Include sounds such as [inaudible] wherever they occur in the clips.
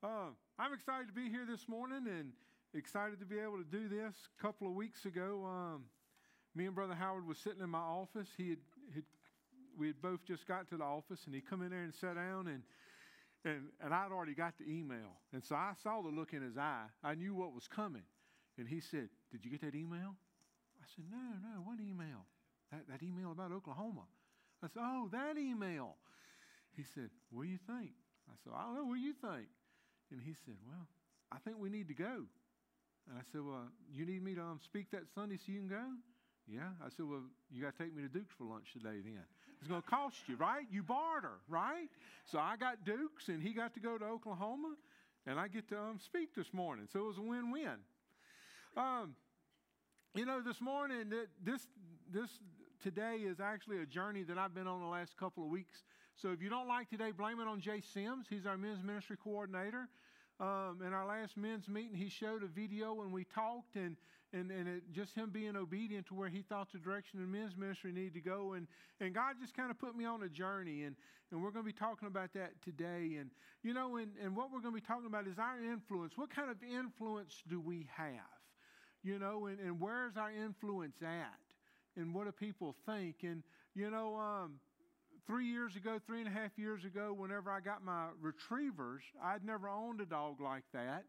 Uh, I'm excited to be here this morning and excited to be able to do this. A couple of weeks ago, um, me and Brother Howard was sitting in my office. He had, had, we had both just got to the office, and he come in there and sat down, and and and I'd already got the email, and so I saw the look in his eye. I knew what was coming, and he said, "Did you get that email?" I said, "No, no. What email? That that email about Oklahoma?" I said, "Oh, that email." He said, "What do you think?" I said, "I don't know. What do you think?" And he said, Well, I think we need to go. And I said, Well, you need me to um, speak that Sunday so you can go? Yeah. I said, Well, you got to take me to Duke's for lunch today then. It's going to cost you, right? You barter, right? So I got Duke's and he got to go to Oklahoma and I get to um, speak this morning. So it was a win win. Um, you know, this morning, this, this today is actually a journey that I've been on the last couple of weeks. So if you don't like today, blame it on Jay Sims. He's our men's ministry coordinator. Um, in our last men's meeting, he showed a video and we talked, and, and, and it, just him being obedient to where he thought the direction of men's ministry needed to go. And, and God just kind of put me on a journey, and, and we're going to be talking about that today. And, you know, and, and what we're going to be talking about is our influence. What kind of influence do we have? You know, and, and where's our influence at? And what do people think? And, you know, um, three years ago, three and a half years ago, whenever I got my retrievers, I'd never owned a dog like that.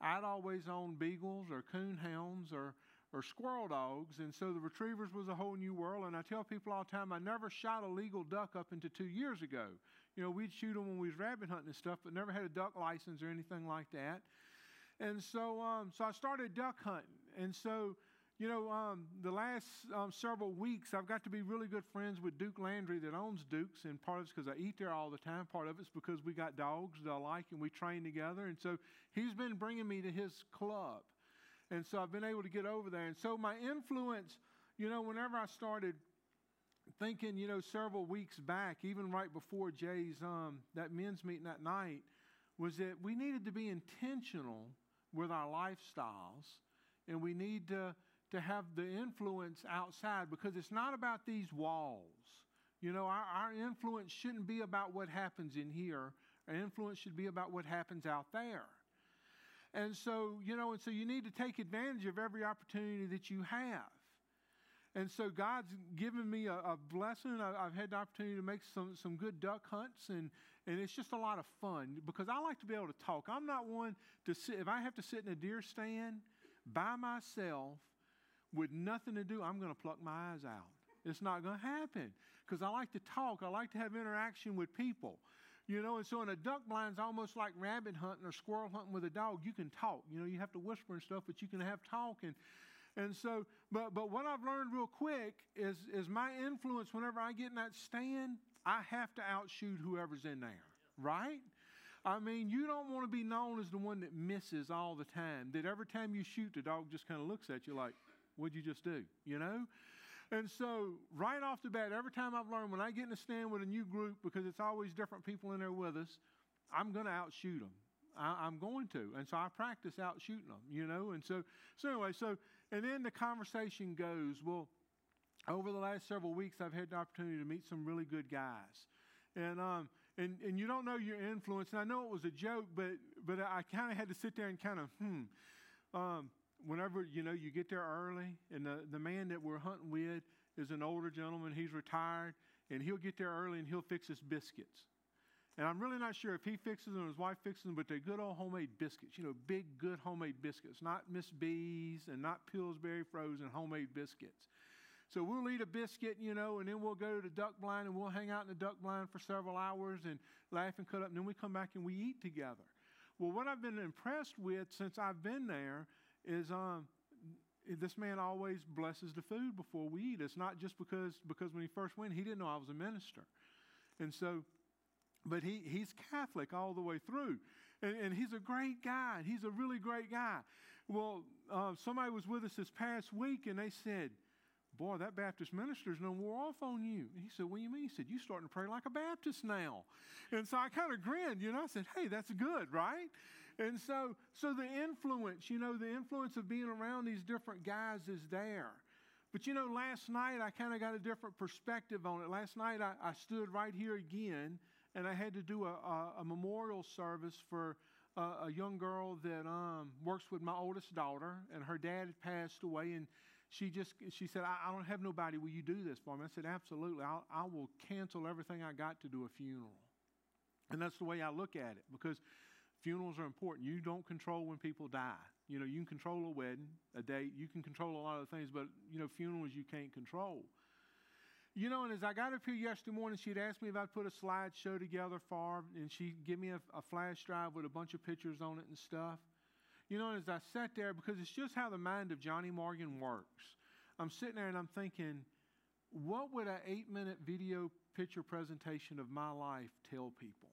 I'd always owned beagles or coon hounds or, or squirrel dogs, and so the retrievers was a whole new world. And I tell people all the time, I never shot a legal duck up into two years ago. You know, we'd shoot them when we was rabbit hunting and stuff, but never had a duck license or anything like that. And so, um, so I started duck hunting, and so you know, um, the last um, several weeks, I've got to be really good friends with Duke Landry that owns Duke's, and part of it's because I eat there all the time. Part of it's because we got dogs that I like and we train together. And so he's been bringing me to his club. And so I've been able to get over there. And so my influence, you know, whenever I started thinking, you know, several weeks back, even right before Jay's, um, that men's meeting that night, was that we needed to be intentional with our lifestyles and we need to to have the influence outside because it's not about these walls. You know, our, our influence shouldn't be about what happens in here, our influence should be about what happens out there. And so, you know, and so you need to take advantage of every opportunity that you have. And so God's given me a, a blessing. I, have had the opportunity to make some, some good duck hunts, and, and it's just a lot of fun because I like to be able to talk. I'm not one to sit, if I have to sit in a deer stand by myself with nothing to do, I'm going to pluck my eyes out. It's not going to happen because I like to talk. I like to have interaction with people. You know, and so in a duck blind, it's almost like rabbit hunting or squirrel hunting with a dog. You can talk. You know, you have to whisper and stuff, but you can have talk. And, and so, but, but what I've learned real quick is, is my influence whenever I get in that stand, I have to outshoot whoever's in there, right? I mean, you don't want to be known as the one that misses all the time, that every time you shoot, the dog just kind of looks at you like, What'd you just do? You know? And so, right off the bat, every time I've learned, when I get in a stand with a new group, because it's always different people in there with us, I'm going to outshoot them. I, am going to. And so I practice out shooting them, you know? And so, so anyway, so, and then the conversation goes, well, over the last several weeks, I've had the opportunity to meet some really good guys. And, um, and, and you don't know your influence. And I know it was a joke, but, but I kind of had to sit there and kind of, hmm. Um, whenever you know you get there early, and the, the man that we're hunting with is an older gentleman. He's retired, and he'll get there early and he'll fix his biscuits. And I'm really not sure if he fixes them or his wife fixes them, but they're good old homemade biscuits. You know, big, good homemade biscuits, not Miss B's and not Pillsbury frozen homemade biscuits. So we'll eat a biscuit, you know, and then we'll go to the duck blind and we'll hang out in the duck blind for several hours and laugh and cut up, and then we come back and we eat together. Well, what I've been impressed with since I've been there is um, this man always blesses the food before we eat. It's not just because because when he first went, he didn't know I was a minister, and so, but he he's Catholic all the way through, and, and he's a great guy. He's a really great guy. Well, uh, somebody was with us this past week, and they said, Boy, that Baptist minister's no wore off on you. he said, What do you mean? He said, You're starting to pray like a Baptist now. And so I kind of grinned, you know. I said, Hey, that's good, right? And so, so the influence, you know, the influence of being around these different guys is there. But you know, last night I kind of got a different perspective on it. Last night I, I, stood right here again and I had to do a, a, a memorial service for a, a young girl that um, works with my oldest daughter, and her dad had passed away, and she just she said, I, I don't have nobody. Will you do this for me? I said, Absolutely. I'll, I will cancel everything I got to do a funeral. And that's the way I look at it because funerals are important. You don't control when people die. You know, you can control a wedding, a date, you can control a lot of things, but, you know, funerals you can't control. You know, and as I got up here yesterday morning, she'd asked me if I'd put a slideshow together for her, and she'd give me a, a flash drive with a bunch of pictures on it and stuff. You know, as I sat there, because it's just how the mind of Johnny Morgan works, I'm sitting there and I'm thinking, what would an eight minute video picture presentation of my life tell people?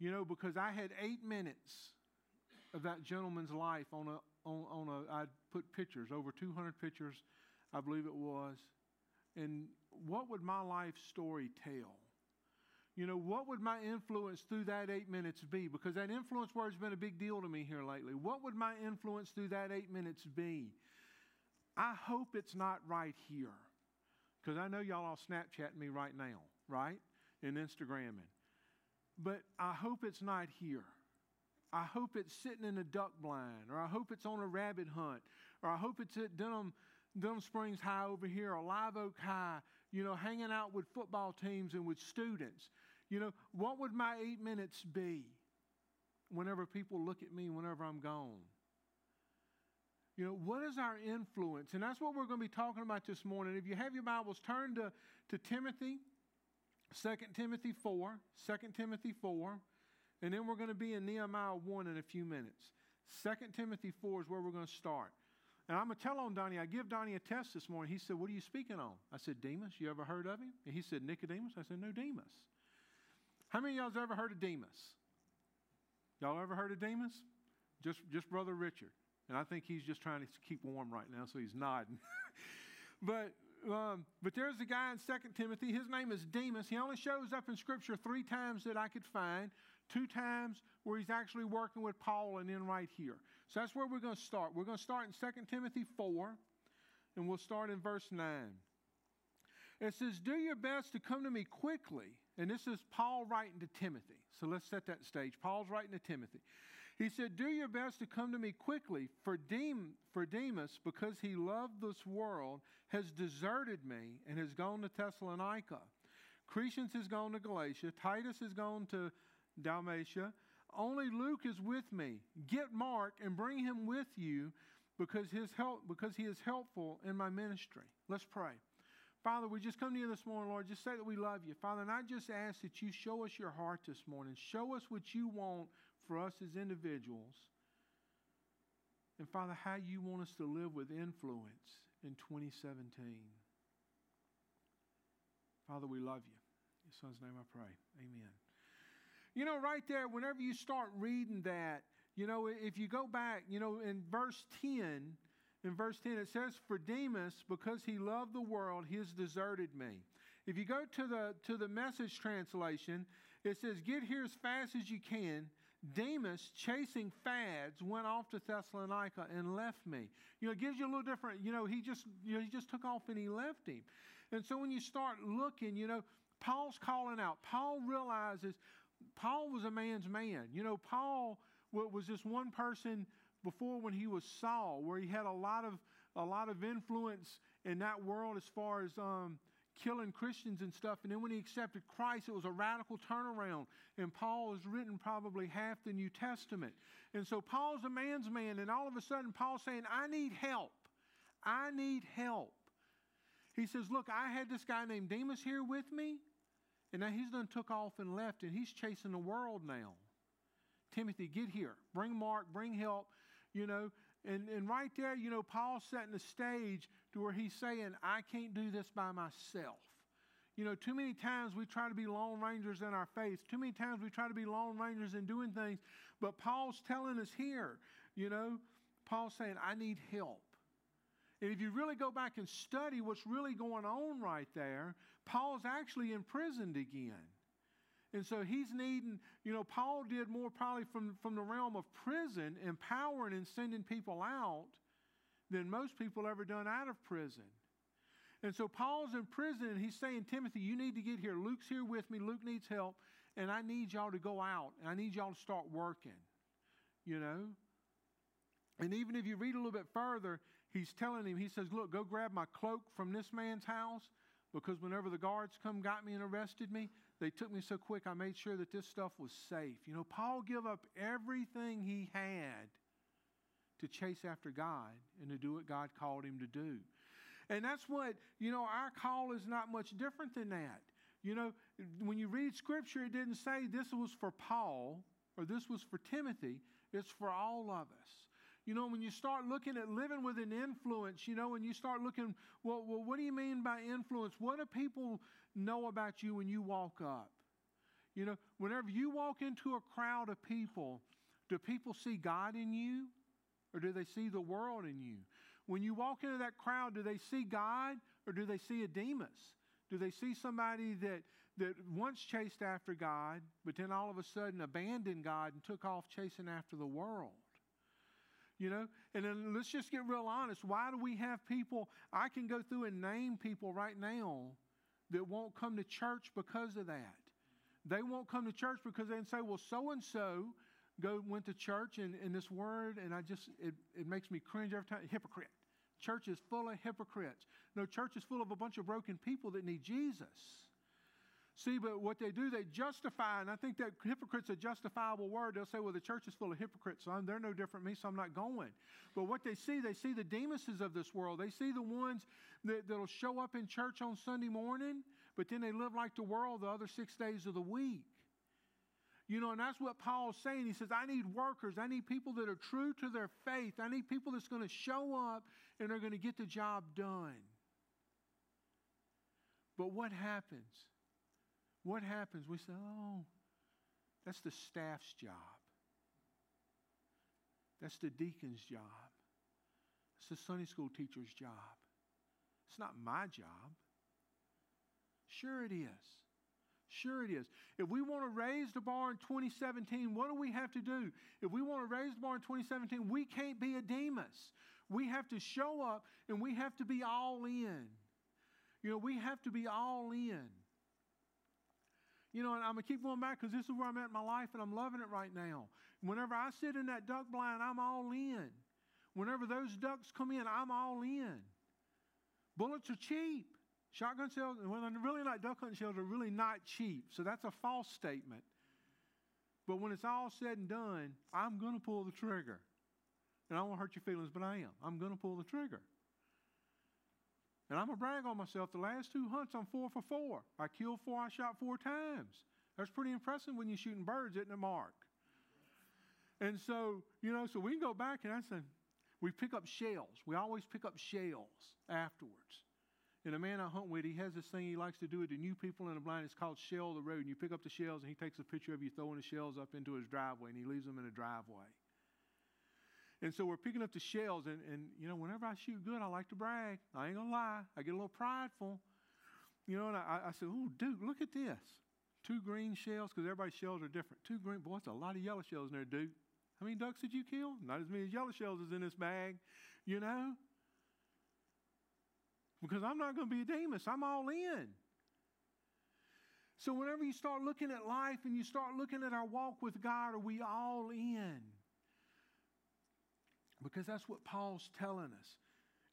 You know, because I had eight minutes of that gentleman's life on a, on, on a, I'd put pictures, over 200 pictures, I believe it was. And what would my life story tell? You know, what would my influence through that eight minutes be? Because that influence word's been a big deal to me here lately. What would my influence through that eight minutes be? I hope it's not right here. Because I know y'all all Snapchatting me right now, right? And Instagramming. But I hope it's not here. I hope it's sitting in a duck blind, or I hope it's on a rabbit hunt, or I hope it's at Denham, Denham Springs High over here, or Live Oak High, you know, hanging out with football teams and with students. You know, what would my eight minutes be whenever people look at me, whenever I'm gone? You know, what is our influence? And that's what we're going to be talking about this morning. If you have your Bibles, turn to, to Timothy, 2 Timothy 4, 2 Timothy 4, and then we're going to be in Nehemiah 1 in a few minutes. 2 Timothy 4 is where we're going to start. And I'm going to tell on Donnie, I give Donnie a test this morning. He said, What are you speaking on? I said, Demas. You ever heard of him? And he said, Nicodemus. I said, No, Demas. How many of y'all's ever heard of Demas? Y'all ever heard of Demas? Just, just Brother Richard. And I think he's just trying to keep warm right now, so he's nodding. [laughs] but um, but there's a guy in 2 Timothy. His name is Demas. He only shows up in Scripture three times that I could find. Two times where he's actually working with Paul, and then right here. So that's where we're going to start. We're going to start in 2 Timothy 4, and we'll start in verse 9. It says, Do your best to come to me quickly. And this is Paul writing to Timothy. So let's set that stage. Paul's writing to Timothy. He said, Do your best to come to me quickly, for, Dem- for Demas, because he loved this world, has deserted me and has gone to Thessalonica. Crescens has gone to Galatia. Titus has gone to Dalmatia. Only Luke is with me. Get Mark and bring him with you because, his help, because he is helpful in my ministry. Let's pray. Father, we just come to you this morning, Lord. Just say that we love you. Father, and I just ask that you show us your heart this morning. Show us what you want for us as individuals. And Father, how you want us to live with influence in 2017. Father, we love you. In your son's name I pray. Amen. You know, right there, whenever you start reading that, you know, if you go back, you know, in verse 10, in verse 10, it says, For Demas, because he loved the world, he has deserted me. If you go to the, to the message translation, it says, Get here as fast as you can. Demas, chasing fads, went off to Thessalonica and left me. You know, it gives you a little different, you know, he just, you know, he just took off and he left him. And so when you start looking, you know, Paul's calling out. Paul realizes Paul was a man's man. You know, Paul was this one person before when he was Saul, where he had a lot of a lot of influence in that world as far as um, killing Christians and stuff. And then when he accepted Christ, it was a radical turnaround. And Paul has written probably half the New Testament. And so Paul's a man's man, and all of a sudden Paul's saying, "I need help. I need help." He says, "Look, I had this guy named Demas here with me." And now he's done took off and left, and he's chasing the world now. Timothy, get here. Bring Mark, bring help, you know. And, and right there, you know, Paul's setting the stage to where he's saying, I can't do this by myself. You know, too many times we try to be lone rangers in our faith. Too many times we try to be lone rangers in doing things. But Paul's telling us here, you know, Paul's saying, I need help. And if you really go back and study what's really going on right there, Paul's actually imprisoned again. And so he's needing, you know, Paul did more probably from, from the realm of prison, empowering and sending people out than most people ever done out of prison. And so Paul's in prison and he's saying, Timothy, you need to get here. Luke's here with me. Luke needs help. And I need y'all to go out. And I need y'all to start working. you know. And even if you read a little bit further, he's telling him, he says, Look, go grab my cloak from this man's house because whenever the guards come, got me, and arrested me, they took me so quick, I made sure that this stuff was safe. You know, Paul gave up everything he had to chase after God and to do what God called him to do. And that's what, you know, our call is not much different than that. You know, when you read scripture, it didn't say this was for Paul or this was for Timothy, it's for all of us. You know, when you start looking at living with an influence, you know, when you start looking, well, well, what do you mean by influence? What do people know about you when you walk up? You know, whenever you walk into a crowd of people, do people see God in you or do they see the world in you? When you walk into that crowd, do they see God or do they see a Demas? Do they see somebody that, that once chased after God, but then all of a sudden abandoned God and took off chasing after the world? You know, and then let's just get real honest. Why do we have people? I can go through and name people right now that won't come to church because of that. They won't come to church because they say, well, so and so go went to church and, and this word, and I just it, it makes me cringe every time. Hypocrite. Church is full of hypocrites. No, church is full of a bunch of broken people that need Jesus. See, but what they do, they justify, and I think that hypocrite's a justifiable word. They'll say, well, the church is full of hypocrites, so I'm, they're no different than me, so I'm not going. But what they see, they see the Demases of this world. They see the ones that, that'll show up in church on Sunday morning, but then they live like the world the other six days of the week. You know, and that's what Paul's saying. He says, I need workers. I need people that are true to their faith. I need people that's going to show up and are going to get the job done. But what happens? What happens? We say, oh, that's the staff's job. That's the deacon's job. It's the Sunday school teacher's job. It's not my job. Sure, it is. Sure, it is. If we want to raise the bar in 2017, what do we have to do? If we want to raise the bar in 2017, we can't be a Demas. We have to show up and we have to be all in. You know, we have to be all in. You know, and I'm going to keep going back because this is where I'm at in my life and I'm loving it right now. Whenever I sit in that duck blind, I'm all in. Whenever those ducks come in, I'm all in. Bullets are cheap. Shotgun shells, well, they're really not duck hunting shells, are really not cheap. So that's a false statement. But when it's all said and done, I'm going to pull the trigger. And I won't hurt your feelings, but I am. I'm going to pull the trigger. And I'm going to brag on myself. The last two hunts, I'm four for four. I killed four, I shot four times. That's pretty impressive when you're shooting birds, isn't it, Mark? And so, you know, so we can go back and I said, we pick up shells. We always pick up shells afterwards. And a man I hunt with, he has this thing he likes to do to new people in the blind. It's called Shell the Road. And you pick up the shells and he takes a picture of you throwing the shells up into his driveway and he leaves them in a driveway. And so we're picking up the shells, and, and you know, whenever I shoot good, I like to brag. I ain't gonna lie, I get a little prideful. You know, and I, I said, "Oh, dude, look at this! Two green shells, because everybody's shells are different. Two green, boy, that's a lot of yellow shells in there, dude. How many ducks did you kill? Not as many as yellow shells is in this bag, you know. Because I'm not going to be a Demas. I'm all in. So whenever you start looking at life and you start looking at our walk with God, are we all in? Because that's what Paul's telling us.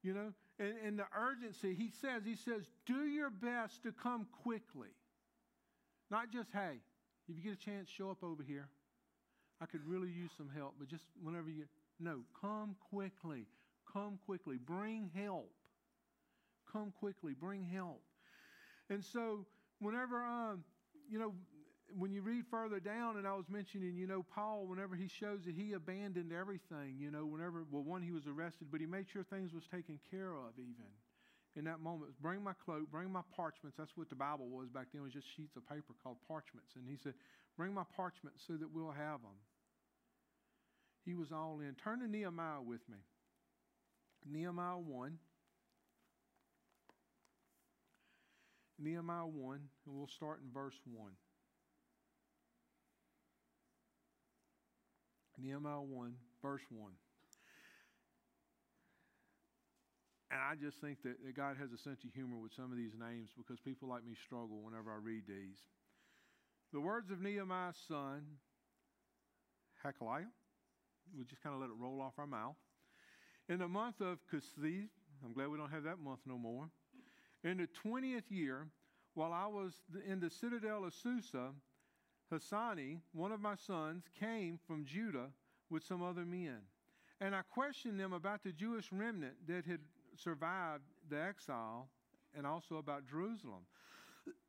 You know, and, and the urgency, he says, he says, do your best to come quickly. Not just, hey, if you get a chance, show up over here. I could really use some help, but just whenever you, no, come quickly. Come quickly. Bring help. Come quickly. Bring help. And so, whenever, um, you know, when you read further down, and I was mentioning, you know, Paul, whenever he shows that he abandoned everything, you know, whenever, well, one, he was arrested, but he made sure things was taken care of even in that moment. Bring my cloak, bring my parchments. That's what the Bible was back then, it was just sheets of paper called parchments. And he said, bring my parchments so that we'll have them. He was all in. Turn to Nehemiah with me. Nehemiah 1. Nehemiah 1, and we'll start in verse 1. Nehemiah 1, verse 1. And I just think that, that God has a sense of humor with some of these names because people like me struggle whenever I read these. The words of Nehemiah's son, Hakaliah, we just kind of let it roll off our mouth. In the month of Kislev, I'm glad we don't have that month no more. In the 20th year, while I was in the citadel of Susa, Hanani, one of my sons, came from Judah with some other men. And I questioned them about the Jewish remnant that had survived the exile and also about Jerusalem.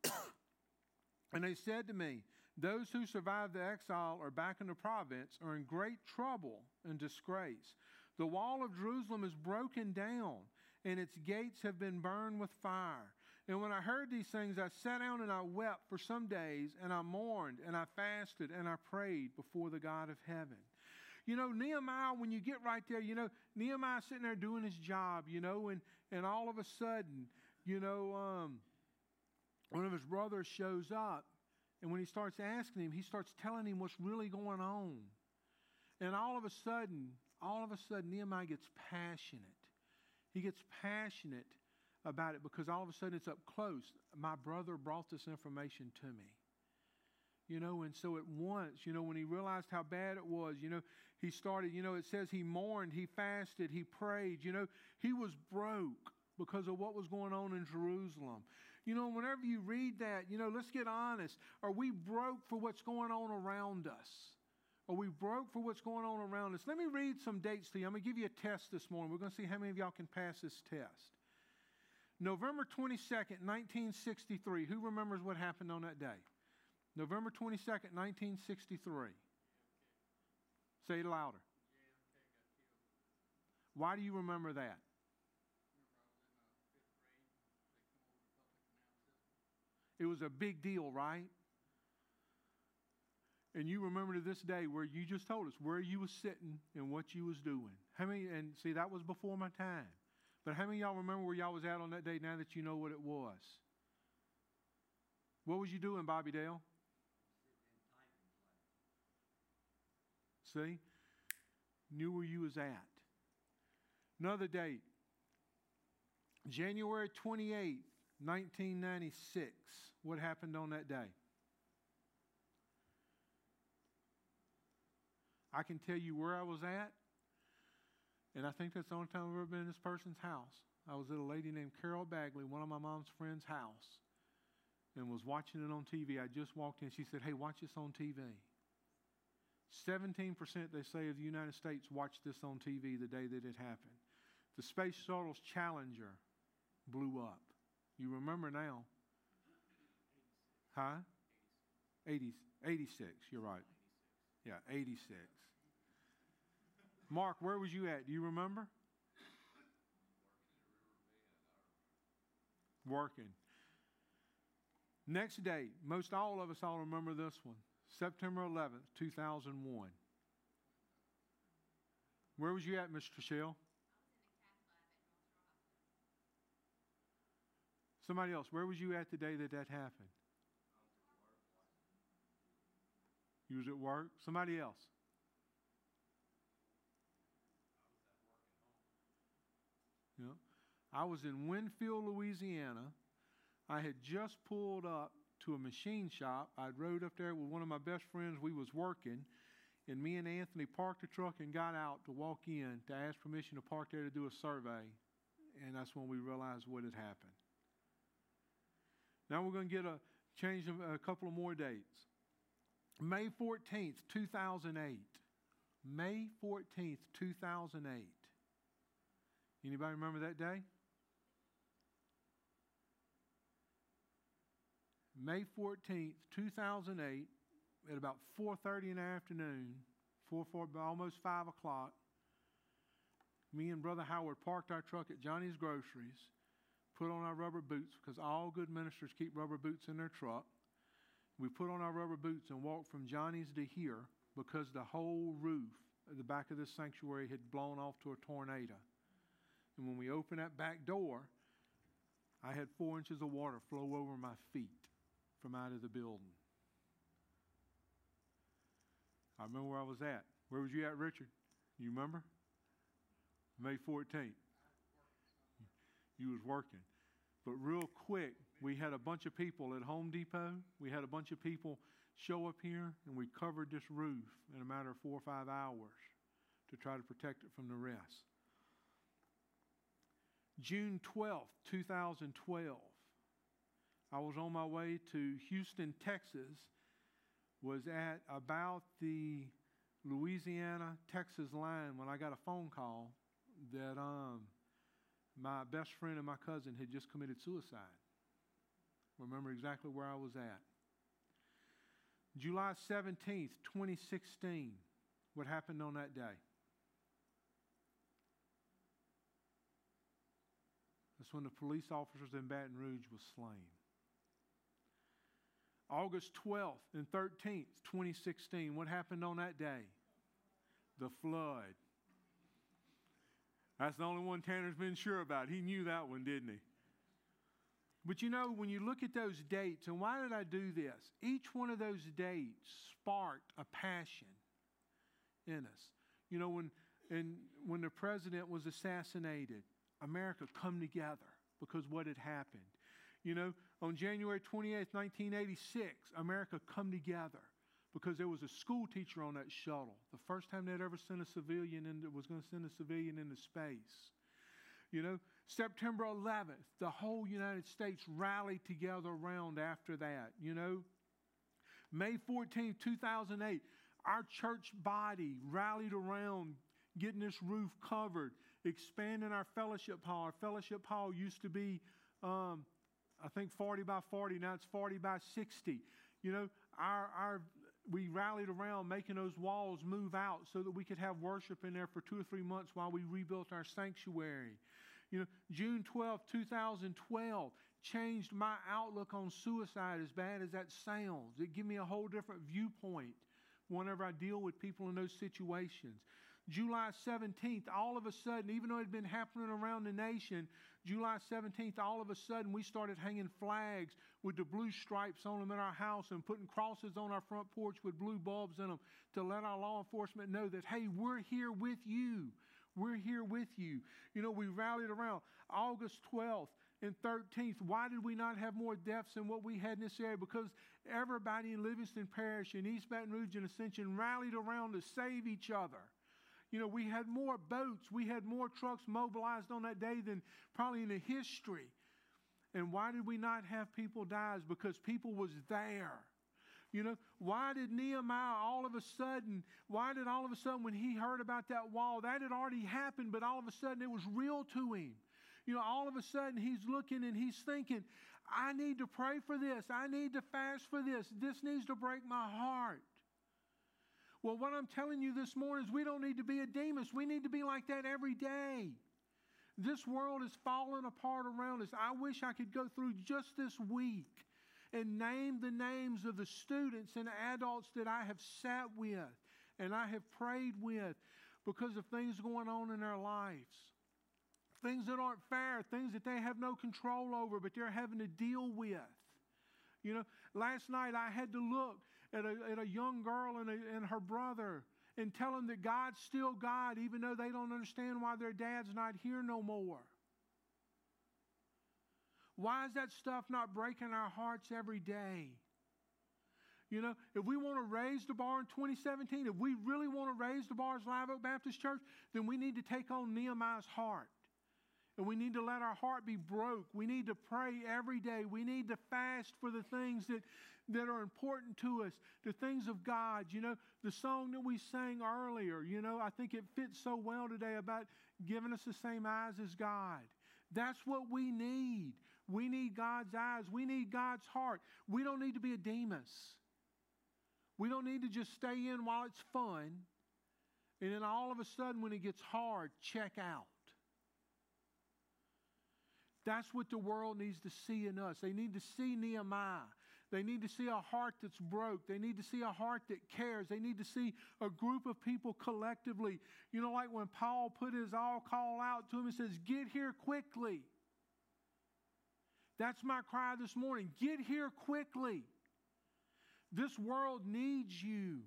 [coughs] and they said to me, Those who survived the exile are back in the province are in great trouble and disgrace. The wall of Jerusalem is broken down, and its gates have been burned with fire. And when I heard these things, I sat down and I wept for some days, and I mourned, and I fasted, and I prayed before the God of heaven. You know, Nehemiah, when you get right there, you know, Nehemiah sitting there doing his job, you know, and, and all of a sudden, you know, um, one of his brothers shows up, and when he starts asking him, he starts telling him what's really going on. And all of a sudden, all of a sudden, Nehemiah gets passionate. He gets passionate about it because all of a sudden it's up close. My brother brought this information to me. You know, and so at once, you know, when he realized how bad it was, you know, he started, you know, it says he mourned, he fasted, he prayed, you know, he was broke because of what was going on in Jerusalem. You know, whenever you read that, you know, let's get honest. Are we broke for what's going on around us? Are we broke for what's going on around us? Let me read some dates to you. I'm going to give you a test this morning. We're going to see how many of y'all can pass this test. November 22nd, 1963. Who remembers what happened on that day? November 22nd, 1963. Say it louder. Why do you remember that? It was a big deal, right? And you remember to this day where you just told us where you was sitting and what you was doing. How many and see that was before my time. But how many y'all remember where y'all was at on that day now that you know what it was? What was you doing, Bobby Dale? See? Knew where you was at. Another date. January 28th, 1996. What happened on that day? I can tell you where I was at, and I think that's the only time I've ever been in this person's house. I was at a lady named Carol Bagley, one of my mom's friends' house, and was watching it on TV. I just walked in. She said, Hey, watch this on TV. 17% they say of the United States watched this on TV the day that it happened. The Space Shuttle's Challenger blew up. You remember now? Huh? 80, 86, you're right. Yeah, 86. Mark, where was you at? Do you remember? Working. Next day, most all of us all remember this one. September 11th, 2001. Where was you at, Mr. Trishelle? Somebody else, where was you at the day that that happened? You was at work? Somebody else? Yeah. I was in Winnfield, Louisiana. I had just pulled up to a machine shop. I rode up there with one of my best friends. We was working, and me and Anthony parked the truck and got out to walk in to ask permission to park there to do a survey. And that's when we realized what had happened. Now we're going to get a change of a couple of more dates. May 14th, 2008. May 14th, 2008. Anybody remember that day? May 14th, 2008, at about 4.30 in the afternoon, 4, 4, almost 5 o'clock, me and Brother Howard parked our truck at Johnny's Groceries, put on our rubber boots, because all good ministers keep rubber boots in their truck. We put on our rubber boots and walked from Johnny's to here because the whole roof at the back of this sanctuary had blown off to a tornado. And when we opened that back door, I had four inches of water flow over my feet from out of the building. I remember where I was at. Where was you at, Richard? You remember? May 14th. You was working. But real quick, we had a bunch of people at Home Depot. We had a bunch of people show up here, and we covered this roof in a matter of four or five hours. to try to protect it from the rest. June 12th, 2012, I was on my way to Houston, Texas, was at about the Louisiana Texas line when I got a phone call that um, my best friend and my cousin had just committed suicide. Remember exactly where I was at. July 17th, 2016. What happened on that day? That's when the police officers in Baton Rouge was slain. August 12th and 13th, 2016. What happened on that day? The flood. That's the only one Tanner's been sure about. He knew that one, didn't he? But you know, when you look at those dates, and why did I do this? Each one of those dates sparked a passion in us. You know, when, and when the president was assassinated, America come together because what had happened. You know, on January 28, 1986, America come together because there was a school teacher on that shuttle. The first time they'd ever sent a civilian into, was going to send a civilian into space. You know, September 11th, the whole United States rallied together around after that. You know, May 14th, 2008, our church body rallied around getting this roof covered, expanding our fellowship hall. Our fellowship hall used to be, um, I think, 40 by 40. Now it's 40 by 60. You know, our, our we rallied around making those walls move out so that we could have worship in there for two or three months while we rebuilt our sanctuary. You know, June 12, 2012 changed my outlook on suicide as bad as that sounds. It gave me a whole different viewpoint whenever I deal with people in those situations. July 17th, all of a sudden, even though it had been happening around the nation, July 17th, all of a sudden, we started hanging flags with the blue stripes on them in our house and putting crosses on our front porch with blue bulbs in them to let our law enforcement know that, hey, we're here with you. We're here with you. You know, we rallied around August 12th and 13th. Why did we not have more deaths than what we had in this area? Because everybody in Livingston Parish and East Baton Rouge and Ascension rallied around to save each other. You know, we had more boats, we had more trucks mobilized on that day than probably in the history. And why did we not have people die? Is because people was there. You know, why did Nehemiah all of a sudden, why did all of a sudden when he heard about that wall, that had already happened, but all of a sudden it was real to him? You know, all of a sudden he's looking and he's thinking, I need to pray for this. I need to fast for this. This needs to break my heart. Well, what I'm telling you this morning is we don't need to be a Demas. We need to be like that every day. This world is falling apart around us. I wish I could go through just this week and name the names of the students and adults that I have sat with and I have prayed with because of things going on in their lives. Things that aren't fair, things that they have no control over, but they're having to deal with. You know, last night I had to look at a, at a young girl and, a, and her brother and tell them that God's still God, even though they don't understand why their dad's not here no more. Why is that stuff not breaking our hearts every day? You know, if we want to raise the bar in 2017, if we really want to raise the bar as Live Oak Baptist Church, then we need to take on Nehemiah's heart. And we need to let our heart be broke. We need to pray every day. We need to fast for the things that, that are important to us, the things of God. You know, the song that we sang earlier, you know, I think it fits so well today about giving us the same eyes as God. That's what we need. We need God's eyes. We need God's heart. We don't need to be a Demas. We don't need to just stay in while it's fun and then all of a sudden, when it gets hard, check out. That's what the world needs to see in us. They need to see Nehemiah. They need to see a heart that's broke. They need to see a heart that cares. They need to see a group of people collectively. You know, like when Paul put his all call out to him and says, Get here quickly. That's my cry this morning. Get here quickly. This world needs you.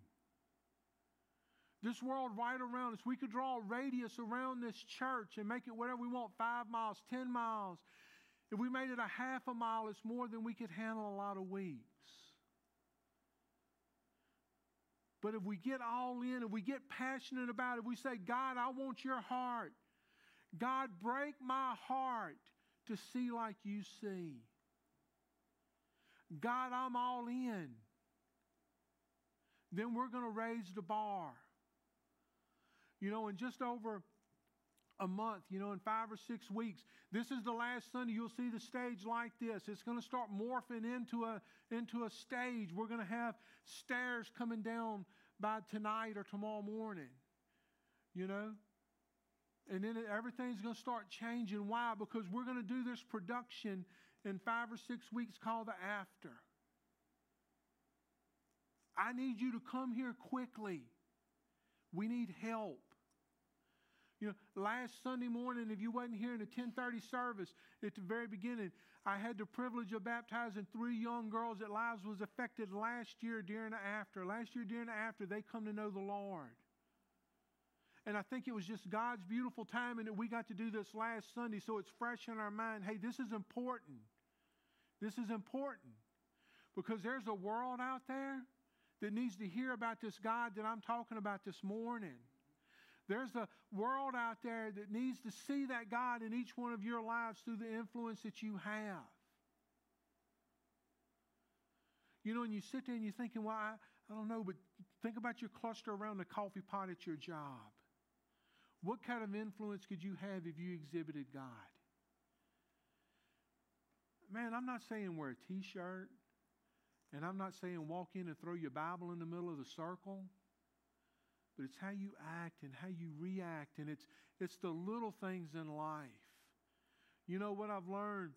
This world right around us, we could draw a radius around this church and make it whatever we want five miles, 10 miles. If we made it a half a mile, it's more than we could handle a lot of weeks. But if we get all in, if we get passionate about it, we say, God, I want your heart. God, break my heart to see like you see. God, I'm all in. Then we're going to raise the bar. You know, in just over a month, you know, in five or six weeks. This is the last Sunday you'll see the stage like this. It's going to start morphing into a, into a stage. We're going to have stairs coming down by tonight or tomorrow morning, you know? And then everything's going to start changing. Why? Because we're going to do this production in five or six weeks called the After. I need you to come here quickly. We need help. You know, last Sunday morning, if you wasn't here in the 1030 service at the very beginning, I had the privilege of baptizing three young girls that lives was affected last year during the after. Last year during the after, they come to know the Lord. And I think it was just God's beautiful timing that we got to do this last Sunday so it's fresh in our mind. Hey, this is important. This is important because there's a world out there that needs to hear about this God that I'm talking about this morning. There's a world out there that needs to see that God in each one of your lives through the influence that you have. You know, and you sit there and you're thinking, well, I, I don't know, but think about your cluster around the coffee pot at your job. What kind of influence could you have if you exhibited God? Man, I'm not saying wear a t shirt, and I'm not saying walk in and throw your Bible in the middle of the circle but it's how you act and how you react, and it's, it's the little things in life. You know what I've learned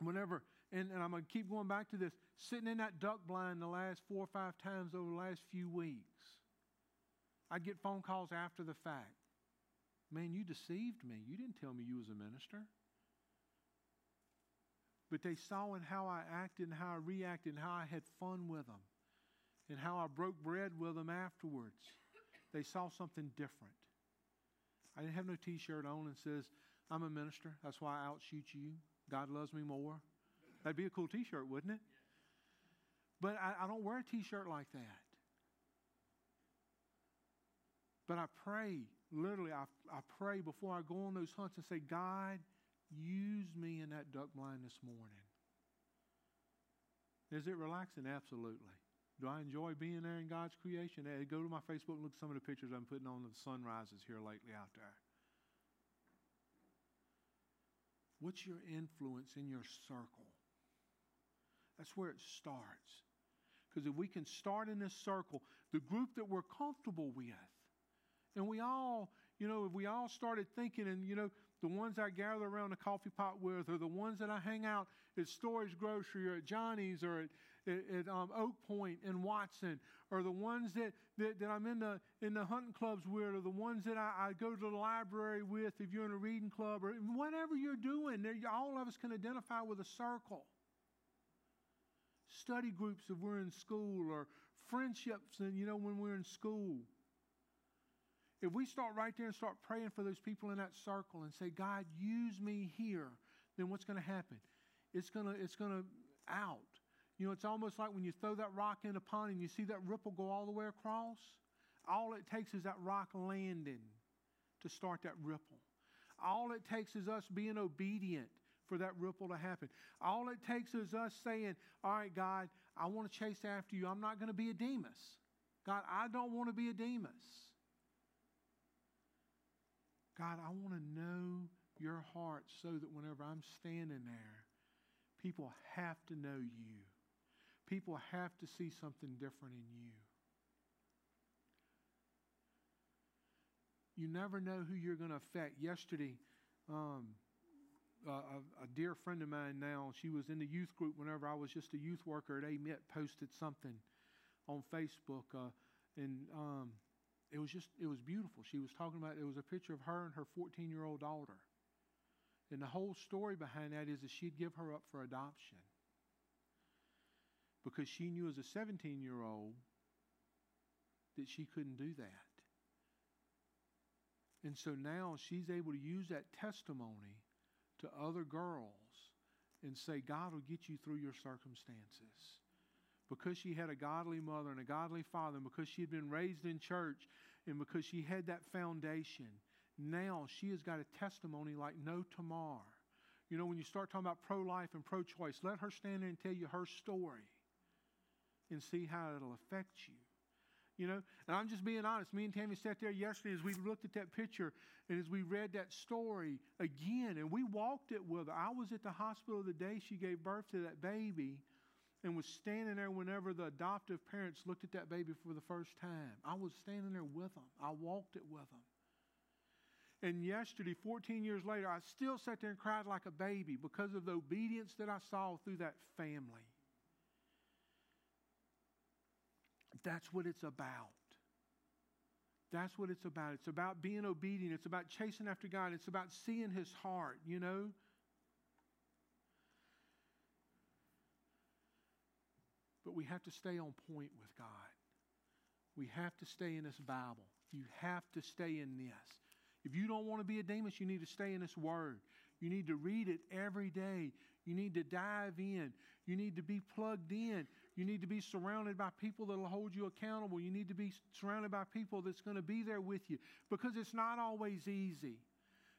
whenever, and, and I'm going to keep going back to this, sitting in that duck blind the last four or five times over the last few weeks, I'd get phone calls after the fact. Man, you deceived me. You didn't tell me you was a minister. But they saw in how I acted and how I reacted and how I had fun with them and how I broke bread with them afterwards. They saw something different. I didn't have no t shirt on and says, I'm a minister. That's why I outshoot you. God loves me more. That'd be a cool t shirt, wouldn't it? But I, I don't wear a t shirt like that. But I pray, literally, I, I pray before I go on those hunts and say, God, use me in that duck blind this morning. Is it relaxing? Absolutely. Do I enjoy being there in God's creation? Hey, go to my Facebook and look at some of the pictures I'm putting on of the sunrises here lately out there. What's your influence in your circle? That's where it starts. Because if we can start in this circle, the group that we're comfortable with, and we all, you know, if we all started thinking, and, you know, the ones I gather around the coffee pot with, or the ones that I hang out at Storage Grocery or at Johnny's or at, at, at um, Oak Point and Watson, or the ones that, that, that, I'm in the, in the hunting clubs with, or the ones that I, I go to the library with if you're in a reading club, or whatever you're doing, all of us can identify with a circle. Study groups if we're in school, or friendships, and you know, when we're in school. If we start right there and start praying for those people in that circle and say, God, use me here, then what's going to happen? It's going to, it's going to out. You know, it's almost like when you throw that rock in a pond and you see that ripple go all the way across. All it takes is that rock landing to start that ripple. All it takes is us being obedient for that ripple to happen. All it takes is us saying, All right, God, I want to chase after you. I'm not going to be a Demas. God, I don't want to be a Demas. God, I want to know your heart so that whenever I'm standing there, people have to know you. People have to see something different in you. You never know who you're going to affect. Yesterday, um, a, a, dear friend of mine now, she was in the youth group whenever I was just a youth worker at AMIT, posted something on Facebook. Uh, and um, it was just, it was beautiful. She was talking about, it was a picture of her and her 14 year old daughter. And the whole story behind that is that she'd give her up for adoption because she knew as a 17 year old that she couldn't do that. And so now she's able to use that testimony to other girls and say, God will get you through your circumstances. because she had a godly mother and a godly father, and because she had been raised in church, and because she had that foundation, now she has got a testimony like no tomorrow. You know, when you start talking about pro life and pro choice, let her stand there and tell you her story and see how it'll affect you. You know, and I'm just being honest. Me and Tammy sat there yesterday as we looked at that picture and as we read that story again, and we walked it with her. I was at the hospital the day she gave birth to that baby and was standing there whenever the adoptive parents looked at that baby for the first time. I was standing there with them, I walked it with them. And yesterday, 14 years later, I still sat there and cried like a baby because of the obedience that I saw through that family. That's what it's about. That's what it's about. It's about being obedient. It's about chasing after God. It's about seeing His heart, you know? But we have to stay on point with God. We have to stay in this Bible. You have to stay in this. If you don't want to be a Demas, you need to stay in this Word. You need to read it every day. You need to dive in. You need to be plugged in. You need to be surrounded by people that will hold you accountable. You need to be surrounded by people that's going to be there with you because it's not always easy.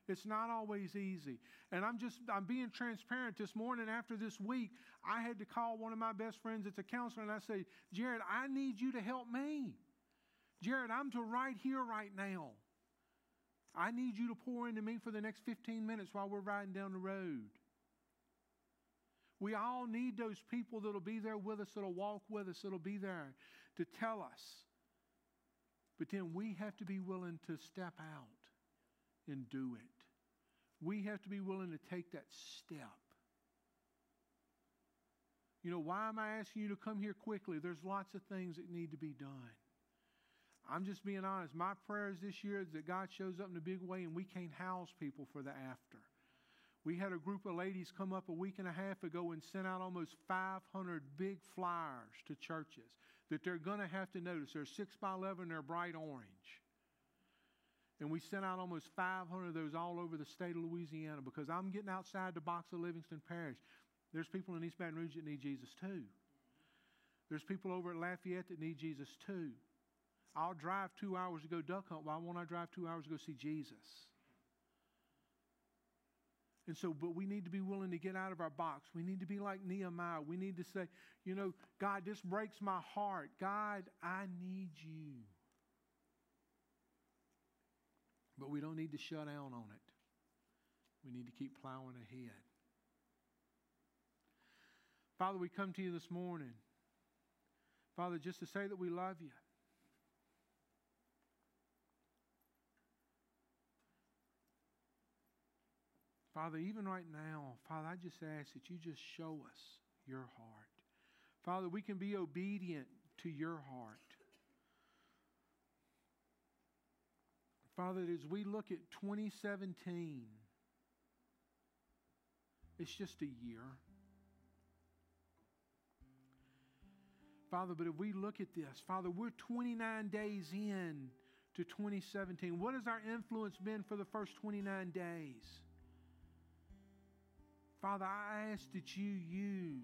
It's not always easy. And I'm just, I'm being transparent this morning after this week. I had to call one of my best friends that's a counselor and I said, Jared, I need you to help me. Jared, I'm to right here, right now. I need you to pour into me for the next 15 minutes while we're riding down the road. We all need those people that'll be there with us, that'll walk with us, that'll be there to tell us. But then we have to be willing to step out and do it. We have to be willing to take that step. You know, why am I asking you to come here quickly? There's lots of things that need to be done. I'm just being honest. My prayers this year is that God shows up in a big way and we can't house people for the after. We had a group of ladies come up a week and a half ago and sent out almost 500 big flyers to churches that they're going to have to notice. They're 6 by 11, they're bright orange. And we sent out almost 500 of those all over the state of Louisiana because I'm getting outside the box of Livingston Parish. There's people in East Baton Rouge that need Jesus too. There's people over at Lafayette that need Jesus too. I'll drive two hours to go duck hunt. Why won't I drive two hours to go see Jesus? And so, but we need to be willing to get out of our box. We need to be like Nehemiah. We need to say, you know, God, this breaks my heart. God, I need you. But we don't need to shut down on it. We need to keep plowing ahead. Father, we come to you this morning. Father, just to say that we love you. Father, even right now, Father, I just ask that you just show us your heart. Father, we can be obedient to your heart. Father, as we look at 2017, it's just a year. Father, but if we look at this, Father, we're 29 days in to 2017. What has our influence been for the first 29 days? Father, I ask that you use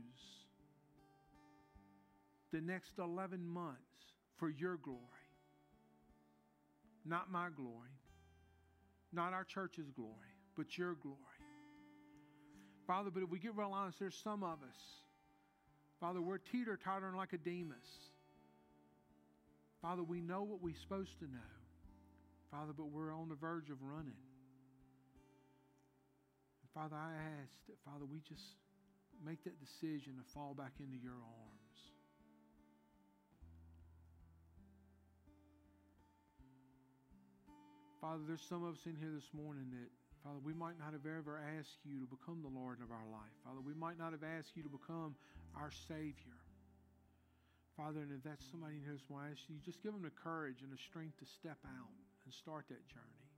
the next 11 months for your glory, not my glory, not our church's glory, but your glory. Father, but if we get real honest, there's some of us, Father, we're teeter tottering like a Demas. Father, we know what we're supposed to know. Father, but we're on the verge of running. Father, I ask that, Father, we just make that decision to fall back into your arms. Father, there's some of us in here this morning that, Father, we might not have ever asked you to become the Lord of our life. Father, we might not have asked you to become our Savior. Father, and if that's somebody in here this morning, I ask you, just give them the courage and the strength to step out and start that journey.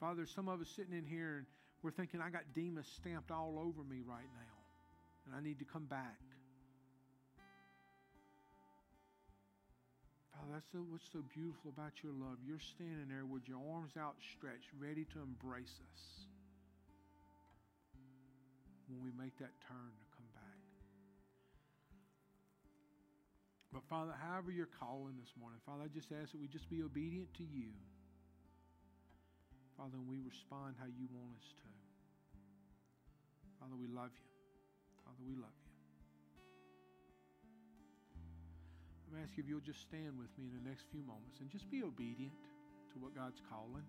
Father, some of us sitting in here and we're thinking, I got Demas stamped all over me right now, and I need to come back. Father, that's what's so beautiful about your love. You're standing there with your arms outstretched, ready to embrace us when we make that turn to come back. But Father, however you're calling this morning, Father, I just ask that we just be obedient to you. Father, and we respond how you want us to. Father, we love you. Father, we love you. I'm asking if you'll just stand with me in the next few moments and just be obedient to what God's calling.